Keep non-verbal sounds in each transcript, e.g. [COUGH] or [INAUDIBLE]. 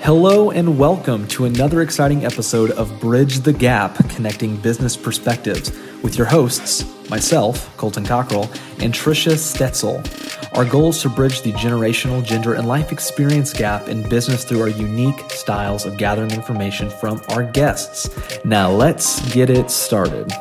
Hello and welcome to another exciting episode of Bridge the Gap Connecting Business Perspectives with your hosts, myself, Colton Cockrell, and Trisha Stetzel. Our goal is to bridge the generational, gender, and life experience gap in business through our unique styles of gathering information from our guests. Now, let's get it started.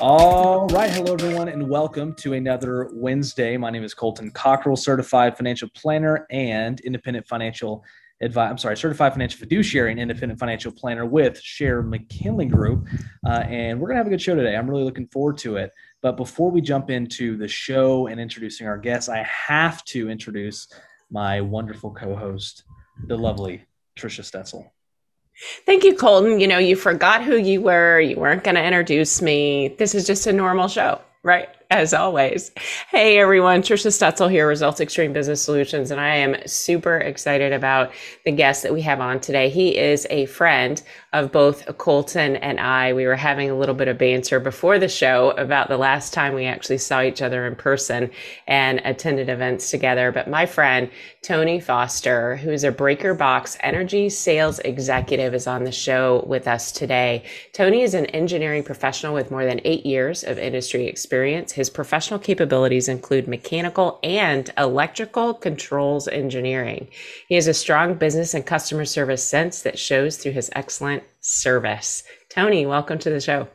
All right. Hello, everyone, and welcome to another Wednesday. My name is Colton Cockrell, certified financial planner and independent financial advice. I'm sorry, certified financial fiduciary and independent financial planner with Sharon McKinley Group. Uh, and we're going to have a good show today. I'm really looking forward to it. But before we jump into the show and introducing our guests, I have to introduce my wonderful co host, the lovely Trisha Stetzel. Thank you, Colton. You know, you forgot who you were. You weren't going to introduce me. This is just a normal show, right? As always. Hey everyone, Trisha Stetzel here, Results Extreme Business Solutions, and I am super excited about the guest that we have on today. He is a friend of both Colton and I. We were having a little bit of banter before the show about the last time we actually saw each other in person and attended events together. But my friend Tony Foster, who is a Breaker Box energy sales executive, is on the show with us today. Tony is an engineering professional with more than eight years of industry experience. His professional capabilities include mechanical and electrical controls engineering. He has a strong business and customer service sense that shows through his excellent service. Tony, welcome to the show.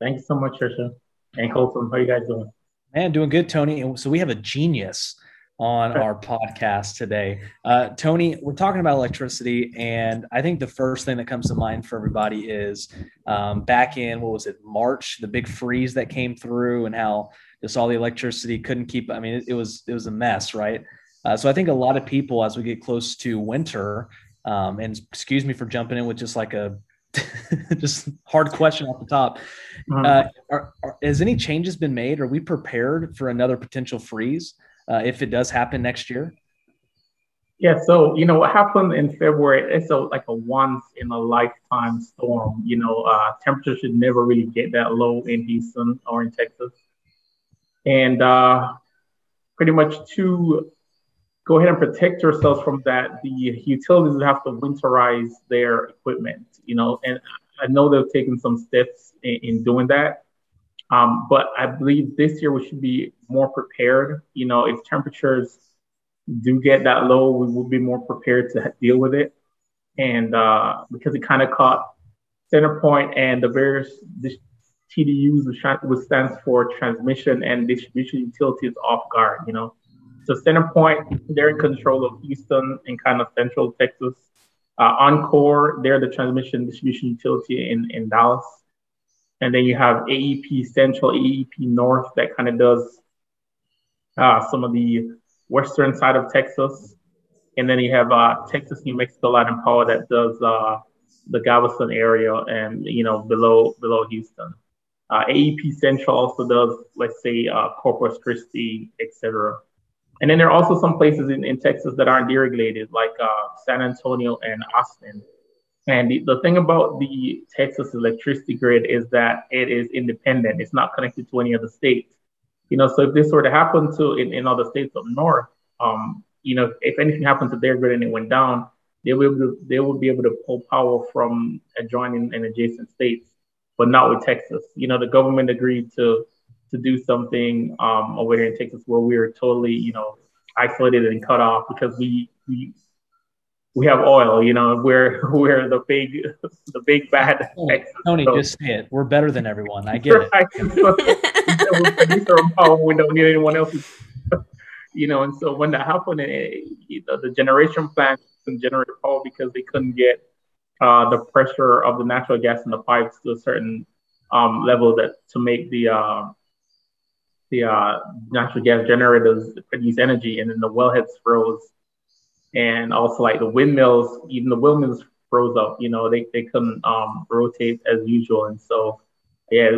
Thanks so much, Trisha. And Colton, how are you guys doing? Man, doing good, Tony. So we have a genius on our [LAUGHS] podcast today. Uh, Tony, we're talking about electricity, and I think the first thing that comes to mind for everybody is um, back in what was it, March, the big freeze that came through, and how just all the electricity couldn't keep. I mean, it, it was it was a mess, right? Uh, so I think a lot of people, as we get close to winter, um, and excuse me for jumping in with just like a [LAUGHS] just hard question off the top. Mm-hmm. Uh, are, are, has any changes been made? Are we prepared for another potential freeze? Uh, if it does happen next year? Yeah, so you know what happened in February? It's a, like a once in a lifetime storm. You know, uh, temperature should never really get that low in Houston or in Texas, and uh, pretty much to go ahead and protect yourselves from that, the utilities have to winterize their equipment. You know, and I know they've taken some steps in, in doing that. Um, but I believe this year we should be more prepared. You know, if temperatures do get that low, we will be more prepared to deal with it. And uh, because it kind of caught CenterPoint and the various TDUs, which stands for transmission and distribution utilities, off guard. You know, so CenterPoint, they're in control of Houston and kind of central Texas. Uh, Oncor, they're the transmission distribution utility in, in Dallas. And then you have AEP Central, AEP North that kind of does uh, some of the western side of Texas. And then you have uh, Texas, New Mexico and Power that does uh, the Galveston area and, you know, below below Houston. Uh, AEP Central also does, let's say, uh, Corpus Christi, etc. And then there are also some places in, in Texas that aren't deregulated, like uh, San Antonio and Austin. And the, the thing about the Texas electricity grid is that it is independent. It's not connected to any other state. You know, so if this were to happen to in, in other states up north, um, you know, if anything happened to their grid and it went down, they will be, they would be able to pull power from adjoining and adjacent states, but not with Texas. You know, the government agreed to to do something um, over here in Texas where we are totally, you know, isolated and cut off because we we we have oil. You know, [LAUGHS] we're we're the big [LAUGHS] the big bad. Tony, so, just say it. We're better than everyone. I get [LAUGHS] right. it. We don't need anyone else. you know, and so when that happened, it, the, the generation plant couldn't generate power because they couldn't get uh, the pressure of the natural gas in the pipes to a certain um, level that to make the uh, the uh, natural gas generators produce energy, and then the wellheads froze and also like the windmills, even the windmills froze up. You know, they they couldn't um, rotate as usual, and so yeah,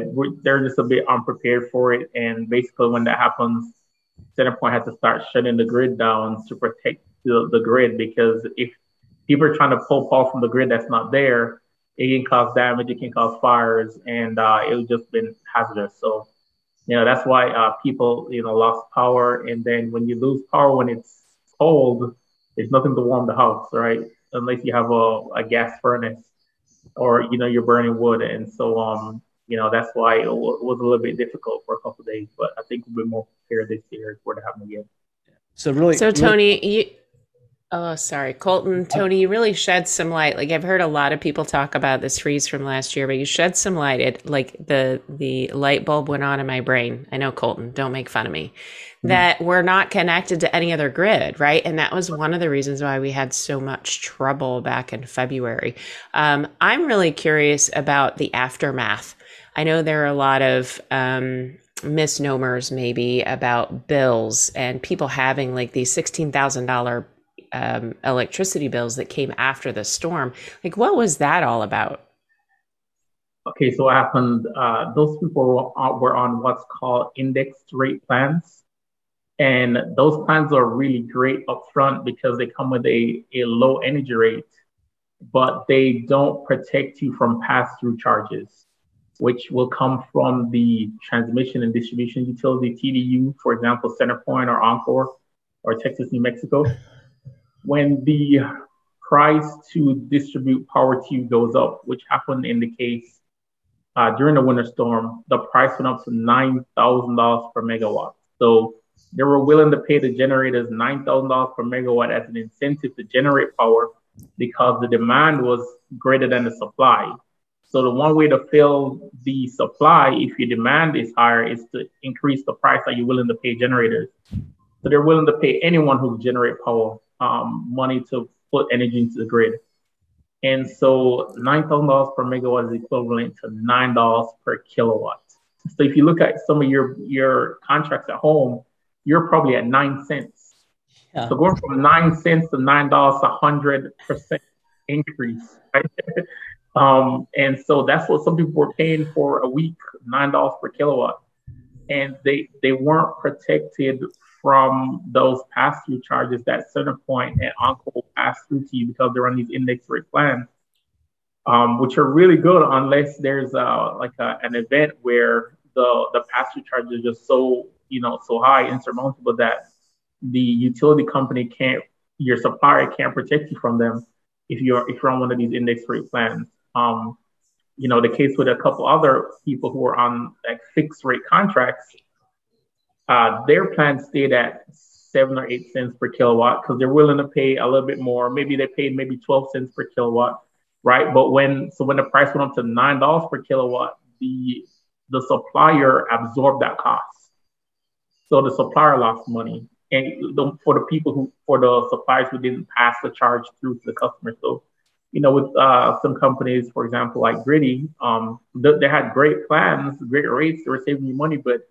they're just a bit unprepared for it. And basically, when that happens, CenterPoint has to start shutting the grid down to protect the, the grid because if people are trying to pull power from the grid that's not there, it can cause damage, it can cause fires, and uh, it would just been hazardous. So, you know, that's why uh, people, you know, lost power. And then when you lose power when it's cold, there's nothing to warm the house, right? unless you have a, a gas furnace or you know you're burning wood. And so um you know that's why it was a little bit difficult for a couple days. But I think we'll be more prepared this year for it to happen again. So really, so Tony, you Oh, sorry, Colton, Tony, you really shed some light. Like I've heard a lot of people talk about this freeze from last year, but you shed some light. It like the the light bulb went on in my brain. I know Colton, don't make fun of me. Mm-hmm. That we're not connected to any other grid, right? And that was one of the reasons why we had so much trouble back in February. Um, I'm really curious about the aftermath. I know there are a lot of um, misnomers maybe about bills and people having like these $16,000 um, electricity bills that came after the storm. Like, what was that all about? Okay, so what happened? Uh, those people were on, what's called indexed rate plans. And those plans are really great upfront because they come with a, a low energy rate, but they don't protect you from pass through charges, which will come from the transmission and distribution utility, TDU, for example, CenterPoint or Oncor or Texas, New Mexico when the price to distribute power to you goes up, which happened in the case uh, during the winter storm, the price went up to $9,000 per megawatt. So they were willing to pay the generators $9,000 per megawatt as an incentive to generate power because the demand was greater than the supply. So the one way to fill the supply, if your demand is higher, is to increase the price that you're willing to pay generators. So they're willing to pay anyone who generate power um, money to put energy into the grid. And so $9,000 per megawatt is equivalent to $9 per kilowatt. So if you look at some of your, your contracts at home, you're probably at nine cents. Yeah. So going from nine cents to nine dollars, a hundred percent increase. Right? [LAUGHS] um, and so that's what some people were paying for a week, nine dollars per kilowatt, and they they weren't protected from those pass-through charges that CenterPoint and Oncor pass through to you because they're on these index rate plans, um, which are really good unless there's uh, like a, an event where the the pass-through charges are just so you know so high, insurmountable that the utility company can't, your supplier can't protect you from them if you're if you're on one of these index rate plans. Um, you know, the case with a couple other people who are on like fixed rate contracts uh, their plan stayed at seven or eight cents per kilowatt because they're willing to pay a little bit more. Maybe they paid maybe 12 cents per kilowatt, right? But when so when the price went up to nine dollars per kilowatt, the the supplier absorbed that cost. So the supplier lost money, and the, for the people who for the suppliers who didn't pass the charge through to the customer. So you know, with uh, some companies, for example, like Griddy, um, they, they had great plans, great rates, they were saving you money, but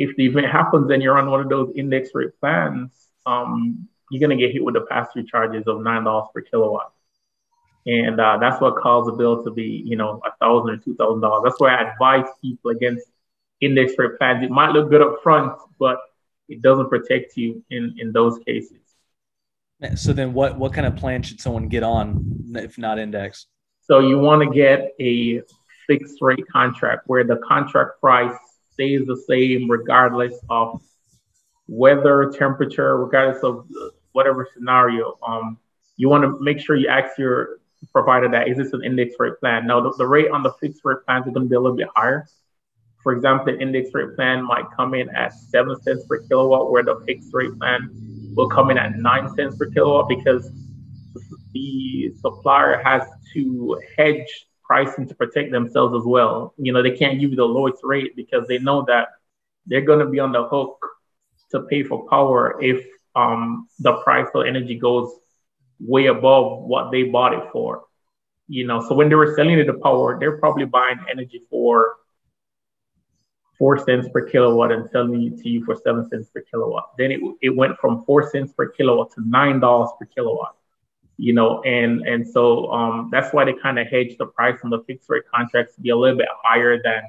if the event happens and you're on one of those index rate plans, um, you're going to get hit with the pass-through charges of nine dollars per kilowatt, and uh, that's what caused the bill to be, you know, a thousand or two thousand dollars. That's why I advise people against index rate plans. It might look good up front, but it doesn't protect you in in those cases. So then, what what kind of plan should someone get on if not index? So you want to get a fixed rate contract where the contract price stays the same regardless of weather, temperature, regardless of whatever scenario. Um, you want to make sure you ask your provider that is this an index rate plan? Now, the, the rate on the fixed rate plans is going to be a little bit higher. For example, the index rate plan might come in at seven cents per kilowatt, where the fixed rate plan will come in at nine cents per kilowatt because the supplier has to hedge pricing to protect themselves as well. You know, they can't give you the lowest rate because they know that they're going to be on the hook to pay for power if um, the price of energy goes way above what they bought it for. You know, so when they were selling it the power, they're probably buying energy for four cents per kilowatt and selling it to you for seven cents per kilowatt. Then it, it went from four cents per kilowatt to nine dollars per kilowatt you know, and and so um, that's why they kind of hedge the price on the fixed rate contracts to be a little bit higher than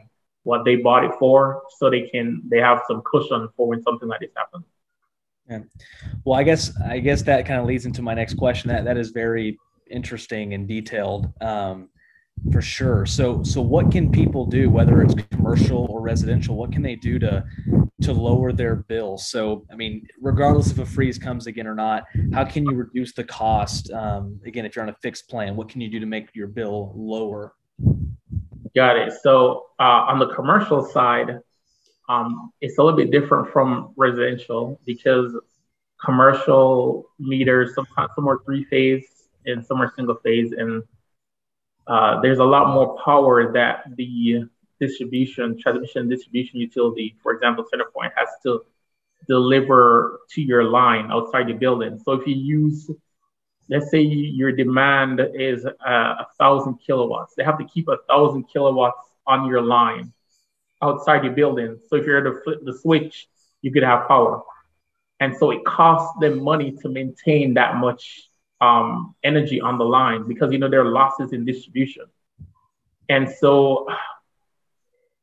what they bought it for, so they can they have some cushion for when something like this happens. Yeah. Well, I guess I guess that kind of leads into my next question. That that is very interesting and detailed. Um, For sure. So so what can people do, whether it's commercial or residential? What can they do to to lower their bill? So I mean, regardless if a freeze comes again or not, how can you reduce the cost? Um, again, if you're on a fixed plan, what can you do to make your bill lower? Got it. So uh, on the commercial side, um, it's a little bit different from residential because commercial meters sometimes some are three phase and some are single phase and uh, there's a lot more power that the distribution, transmission distribution utility, for example, CenterPoint, has to deliver to your line outside the building. So if you use, let's say your demand is uh, a thousand kilowatts, they have to keep a thousand kilowatts on your line outside the building. So if you're to flip the switch, you could have power. And so it costs them money to maintain that much um, energy on the line because you know there are losses in distribution. And so,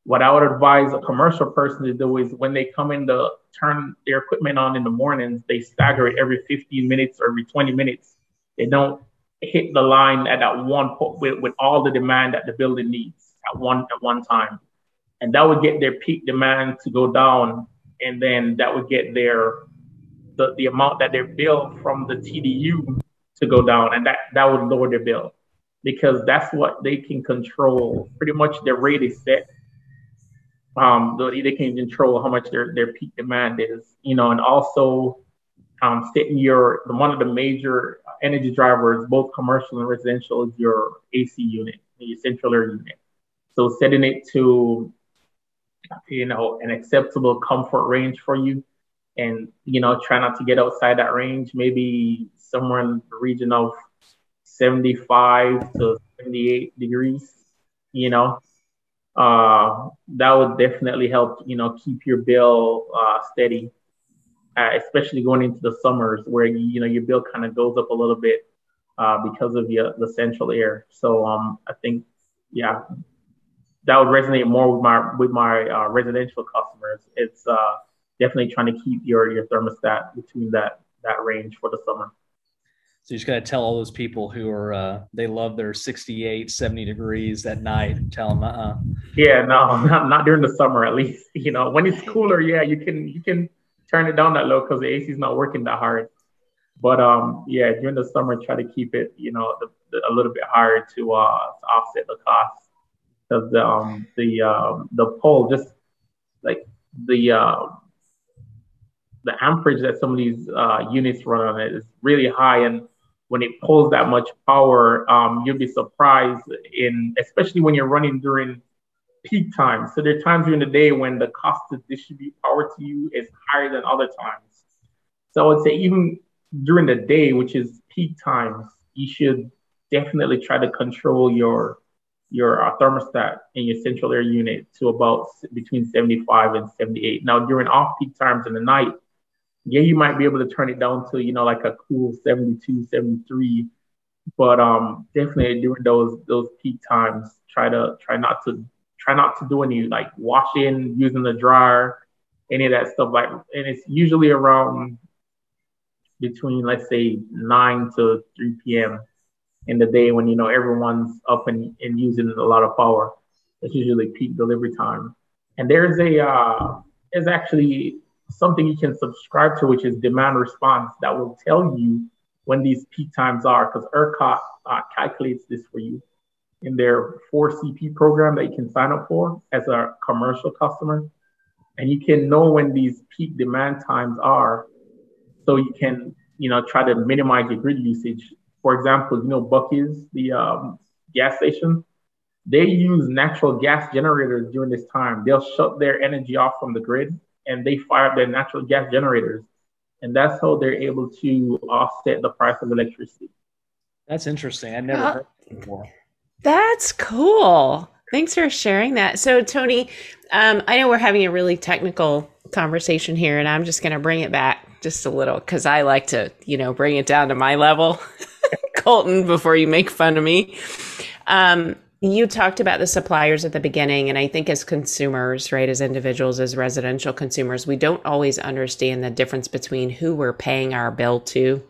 what I would advise a commercial person to do is when they come in to turn their equipment on in the mornings, they stagger it every 15 minutes or every 20 minutes. They don't hit the line at that one point with, with all the demand that the building needs at one at one time. And that would get their peak demand to go down, and then that would get their the, the amount that they're billed from the TDU to go down, and that that would lower their bill because that's what they can control. Pretty much their rate is set. Um, they can control how much their their peak demand is, you know, and also um, setting your one of the major energy drivers, both commercial and residential, is your AC unit, your central air unit. So setting it to, you know, an acceptable comfort range for you, and you know, try not to get outside that range. Maybe somewhere in the region of 75 to 78 degrees, you know, uh, that would definitely help, you know, keep your bill uh, steady, uh, especially going into the summers where, you, know, your bill kind of goes up a little bit uh, because of the, the central air. So um, I think, yeah, that would resonate more with my with my uh, residential customers. It's uh, definitely trying to keep your your thermostat between that that range for the summer. So you just got to tell all those people who are uh, they love their 68, 70 degrees at night. Tell them, uh-uh. Yeah, no, [LAUGHS] not, not during the summer at least. [LAUGHS] You know, when it's cooler, yeah, you can you can turn it down that low because the AC is not working that hard. But um, yeah, during the summer, try to keep it, you know, the, the, a little bit higher to uh to offset the cost because the um the um the pole just like the uh the amperage that some of these uh, units run on it is really high and when it pulls that much power, um, you'll be surprised in, especially when you're running during peak times. So there are times during the day when the cost to distribute power to you is higher than other times. So I would say even during the day, which is peak times, you should definitely try to control your your uh, thermostat in your central air unit to about between 75 and 78. Now during off peak times in the night, yeah, you might be able to turn it down to, you know, like a cool 72, 73. But um definitely during those those peak times, try to try not to try not to do any like washing, using the dryer, any of that stuff. Like and it's usually around between let's say nine to 3 p.m. in the day when you know everyone's up and, and using a lot of power. It's usually peak delivery time. And there's a uh, there's actually something you can subscribe to, which is demand response that will tell you when these peak times are, because ERCOT uh, calculates this for you in their 4CP program that you can sign up for as a commercial customer. And you can know when these peak demand times are, so you can, you know, try to minimize your grid usage. For example, you know, Buc-ee's, the um, gas station, they use natural gas generators during this time. They'll shut their energy off from the grid and they fire up their natural gas generators. And that's how they're able to offset the price of electricity. That's interesting. I never uh, heard before. That's cool. Thanks for sharing that. So, Tony, um, I know we're having a really technical conversation here, and I'm just going to bring it back just a little because I like to, you know, bring it down to my level, [LAUGHS] Colton, before you make fun of me. Um, you talked about the suppliers at the beginning, and I think as consumers, right, as individuals, as residential consumers, we don't always understand the difference between who we're paying our bill to.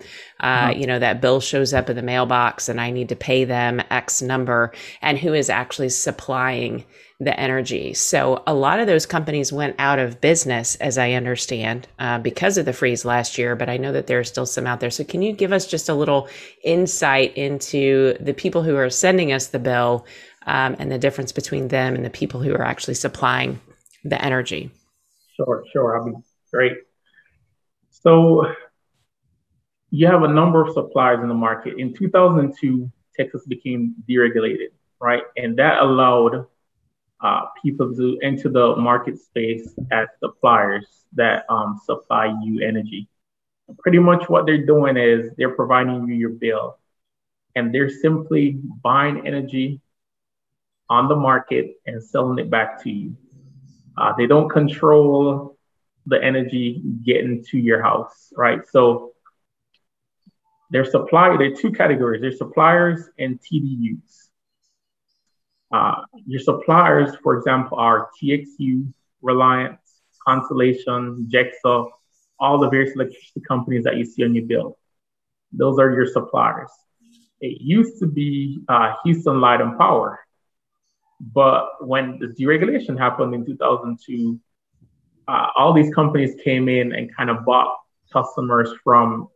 Uh, mm-hmm. You know, that bill shows up in the mailbox and I need to pay them X number, and who is actually supplying the energy. So a lot of those companies went out of business, as I understand, uh, because of the freeze last year. But I know that there are still some out there. So can you give us just a little insight into the people who are sending us the bill um, and the difference between them and the people who are actually supplying the energy? Sure, sure. I'll be great. So you have a number of suppliers in the market. In 2002, Texas became deregulated, right? And that allowed uh, people to enter the market space as suppliers that um, supply you energy. Pretty much what they're doing is they're providing you your bill and they're simply buying energy on the market and selling it back to you. Uh, they don't control the energy getting to your house, right? So they're supply, there are two categories. There's suppliers and TDUs. Uh, your suppliers, for example, are TXU, Reliance, Constellation, Gexa, all the various electricity companies that you see on your bill. Those are your suppliers. It used to be uh, Houston Light and Power, but when the deregulation happened in 2002, uh, all these companies came in and kind of bought customers from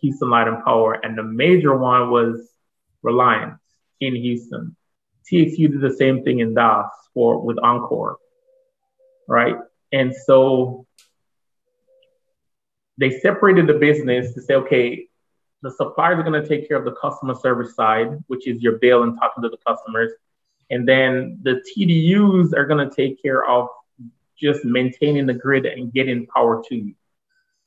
Houston Light and Power, and the major one was Reliance in Houston. TXU did the same thing in Dallas for with Oncor, right? And so they separated the business to say, okay, the suppliers are going to take care of the customer service side, which is your bill and talking to the customers, and then the TDUs are going to take care of just maintaining the grid and getting power to you.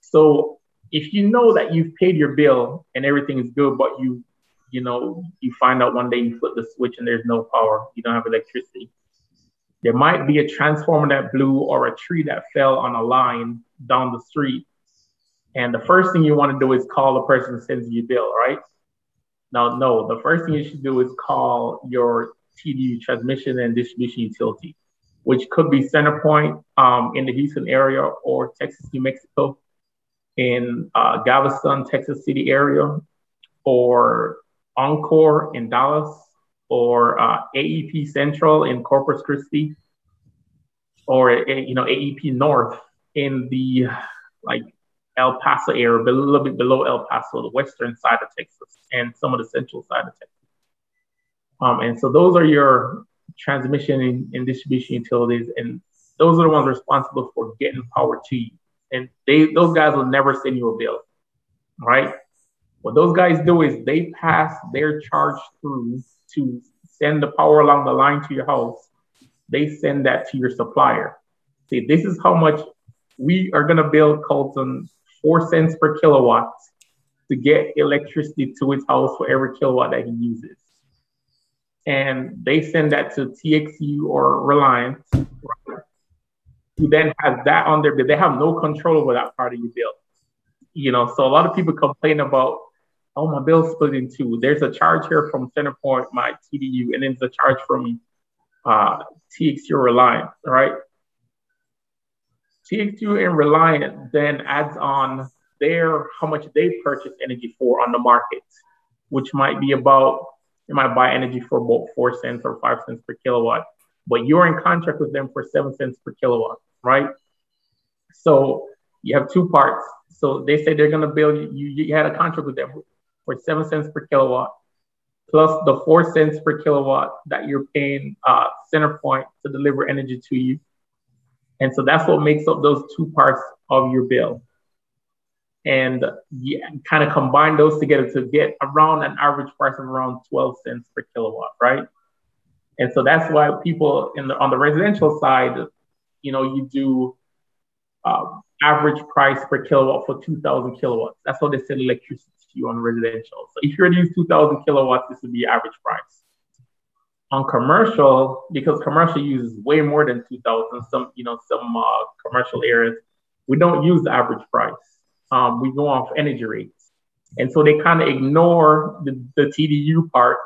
So if you know that you've paid your bill and everything is good, but you you know, you find out one day you flip the switch and there's no power, you don't have electricity. There might be a transformer that blew or a tree that fell on a line down the street. And the first thing you want to do is call the person who sends you bill, right? Now, no, the first thing you should do is call your TDU transmission and distribution utility, which could be CenterPoint um, in the Houston area or Texas, New Mexico, in uh, Galveston, Texas City area, or Oncor in Dallas or uh, AEP Central in Corpus Christi or you know AEP North in the like El Paso area, a little bit below El Paso, the western side of Texas, and some of the central side of Texas. Um, and so those are your transmission and, distribution utilities, and those are the ones responsible for getting power to you. And they those guys will never send you a bill, right? What those guys do is they pass their charge through to send the power along the line to your house. They send that to your supplier. See, this is how much we are going to bill Colton four cents per kilowatt to get electricity to his house for every kilowatt that he uses. And they send that to TXU or Reliance, who then has that on their bill. They have no control over that part of your bill. You know, so a lot of people complain about oh, my bill's split in two. There's a charge here from CenterPoint, my TDU, and then there's a charge from uh, TXU Reliant, right? TXU and Reliant then adds on their how much they purchase energy for on the market, which might be about you might buy energy for about four cents or five cents per kilowatt, but you're in contract with them for seven cents per kilowatt, right? So you have two parts. So they say they're to bill you. You had a contract with them for seven cents per kilowatt, plus the four cents per kilowatt that you're paying uh, CenterPoint to deliver energy to you. And so that's what makes up those two parts of your bill. And you kind of combine those together to get around an average price of around 12 cents per kilowatt, right? And so that's why people in the on the residential side, you know, you do uh, average price per kilowatt for 2,000 kilowatts. That's what they sell electricity you on residential. So if you're use 2,000 kilowatts, this would be average price. On commercial, because commercial uses way more than 2,000, some you know some uh, commercial areas, we don't use the average price. Um, we go off energy rates, and so they kind of ignore the, the TDU part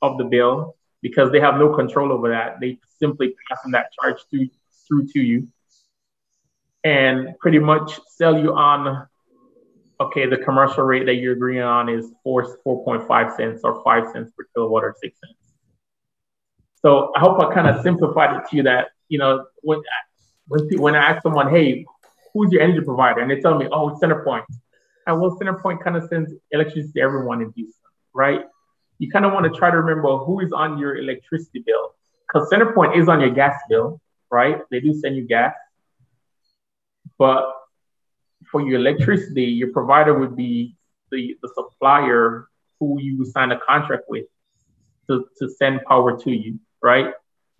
of the bill, because they have no control over that. They simply pass that charge through through to you and pretty much sell you on okay, the commercial rate that you're agreeing on is four four point five cents or five cents per kilowatt or six cents. So I hope I kind of simplified it to you that you know when when when I ask someone, hey, who's your energy provider, and they tell me, oh, it's CenterPoint. And well, CenterPoint kind of sends electricity to everyone in Houston, right? You kind of want to try to remember who is on your electricity bill because CenterPoint is on your gas bill, right? They do send you gas, but for your electricity, your provider would be the, the supplier who you sign a contract with to, to send power to you, right?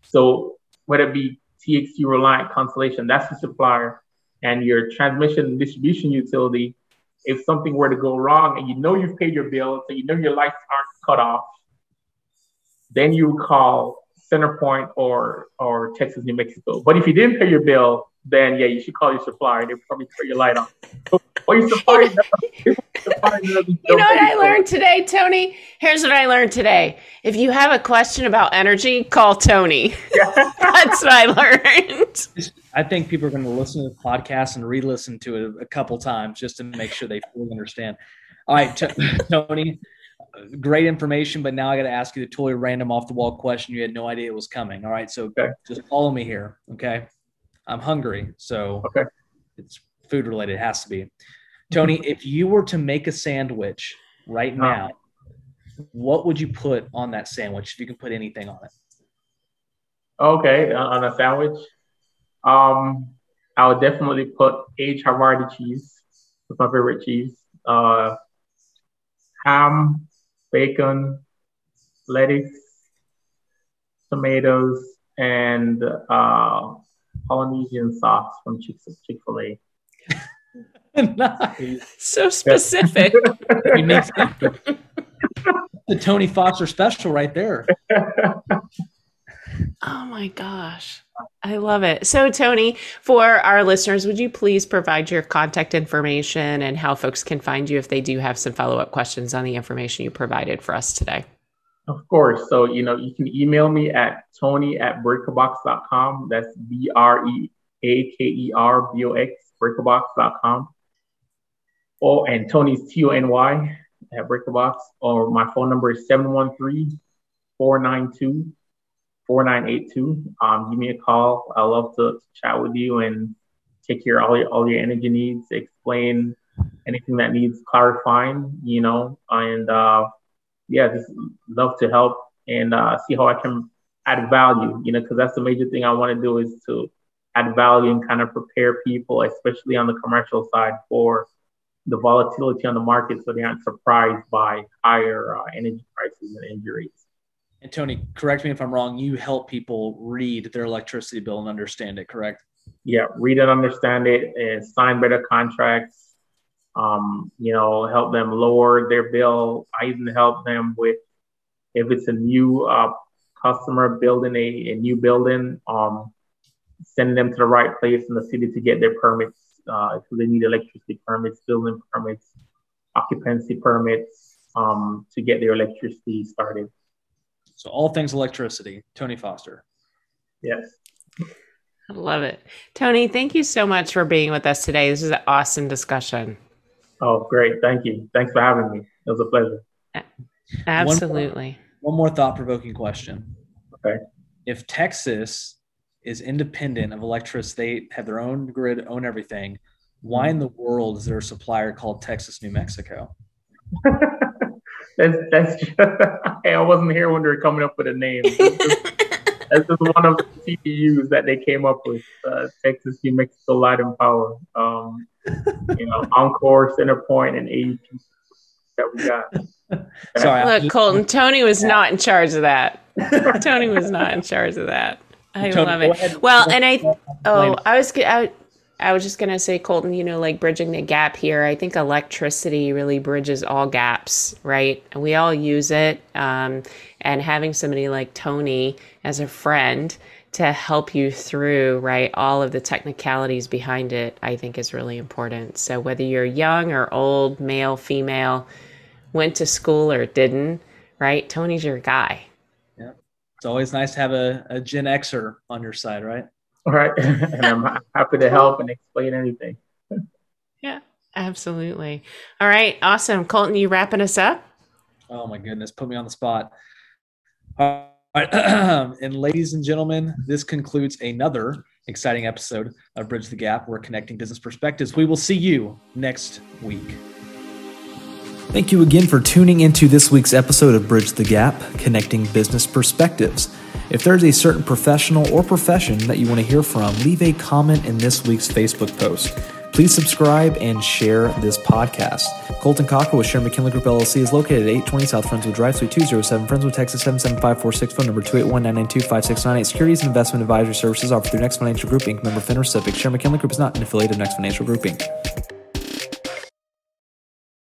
So whether it be TXU Reliant Constellation, that's the supplier, and your transmission and distribution utility, if something were to go wrong and you know you've paid your bill, so you know your lights aren't cut off, then you call CenterPoint or or Texas New Mexico. But if you didn't pay your bill, then yeah, you should call your supplier. They'll probably turn your light on. or your supplier, [LAUGHS] you know what I learned today, Tony? Here's what I learned today. If you have a question about energy, call Tony. Yeah. [LAUGHS] That's what I learned. I think people are going to listen to the podcast and re-listen to it a couple times just to make sure they fully understand. All right, t- [LAUGHS] Tony, great information, but now I got to ask you the totally random off the wall question. You had no idea it was coming. All right, so okay. just follow me here, okay? I'm hungry, so okay. it's food related. It has to be. Tony, if you were to make a sandwich right now, what would you put on that sandwich if you can put anything on it? Okay, uh, on a sandwich, um, I would definitely put aged Havarti cheese. It's my favorite cheese. Uh, ham, bacon, lettuce, tomatoes, and uh, Polynesian sauce from Chick Fil A. So specific. the Tony Foster special right there. Oh my gosh. I love it. So, Tony, for our listeners, would you please provide your contact information and how folks can find you if they do have some follow up questions on the information you provided for us today? Of course. So, you know, you can email me at tony at breakerbox.com. That's B R E A K E R B O X, breakerbox.com. Oh, and Tony's T O N Y at Breakerbox. Or my phone number is 713 492 4982. Um, give me a call. I love to chat with you and take care of all your, all your energy needs, explain anything that needs clarifying, you know, and, uh, yeah, just love to help and uh, see how I can add value, you know, because that's the major thing I want to do is to add value and kind of prepare people, especially on the commercial side, for the volatility on the market so they aren't surprised by higher uh, energy prices and injuries. And Tony, correct me if I'm wrong, you help people read their electricity bill and understand it, correct? Yeah, read and understand it and sign better contracts um, you know, help them lower their bill. I even help them with if it's a new uh, customer building a, a new building, um, send them to the right place in the city to get their permits. Uh, so they need electricity permits, building permits, occupancy permits um, to get their electricity started. So all things electricity. Tony Foster. Yes. I love it. Tony, thank you so much for being with us today. This is an awesome discussion. Oh, great. Thank you. Thanks for having me. It was a pleasure. Absolutely. One more, more thought provoking question. Okay. If Texas is independent of electricity, they have their own grid, own everything, why in the world is there a supplier called Texas New Mexico? [LAUGHS] that's that's hey, [LAUGHS] I wasn't here when they were coming up with a name. [LAUGHS] This is one of the TDUs that they came up with, uh, Texas New Mexico Light and Power. Um, you know, [LAUGHS] Oncor, Centerpoint, and AEP that we got. [LAUGHS] Sorry, look, just, Colton. Tony was yeah. not in charge of that. [LAUGHS] Tony was not in charge of that. I Tony, love it. Well, and I oh, I was I, I was just gonna say, Colton. You know, like bridging the gap here. I think electricity really bridges all gaps, right? We all use it. Um, and having somebody like Tony as a friend to help you through right all of the technicalities behind it i think is really important so whether you're young or old male female went to school or didn't right tony's your guy yeah it's always nice to have a, a Gen Xer on your side, right? All right. [LAUGHS] and I'm happy to help and explain anything. yeah, absolutely. All right. Awesome. Colton, you wrapping us up? Oh, my goodness. Put me on the spot. All right. [CLEARS THROAT] and ladies and gentlemen, this concludes another exciting episode of Bridge the Gap. We're connecting business perspectives. We will see you next week. Thank you again for tuning into this week's episode of Bridge the Gap, connecting business perspectives. If there's a certain professional or profession that you want to hear from, leave a comment in this week's Facebook post. Please subscribe and share this podcast. Colton Cockrell with Sharon McKinley Group LLC is located at 820 South Friendswood Drive, Suite 207, Friendswood, Texas 77546, phone number 281-992-5698. Securities and investment advisory services offered through Next Financial Group Inc. Member FINRA SIPC. Sharon McKinley Group is not an affiliate of Next Financial Group Inc.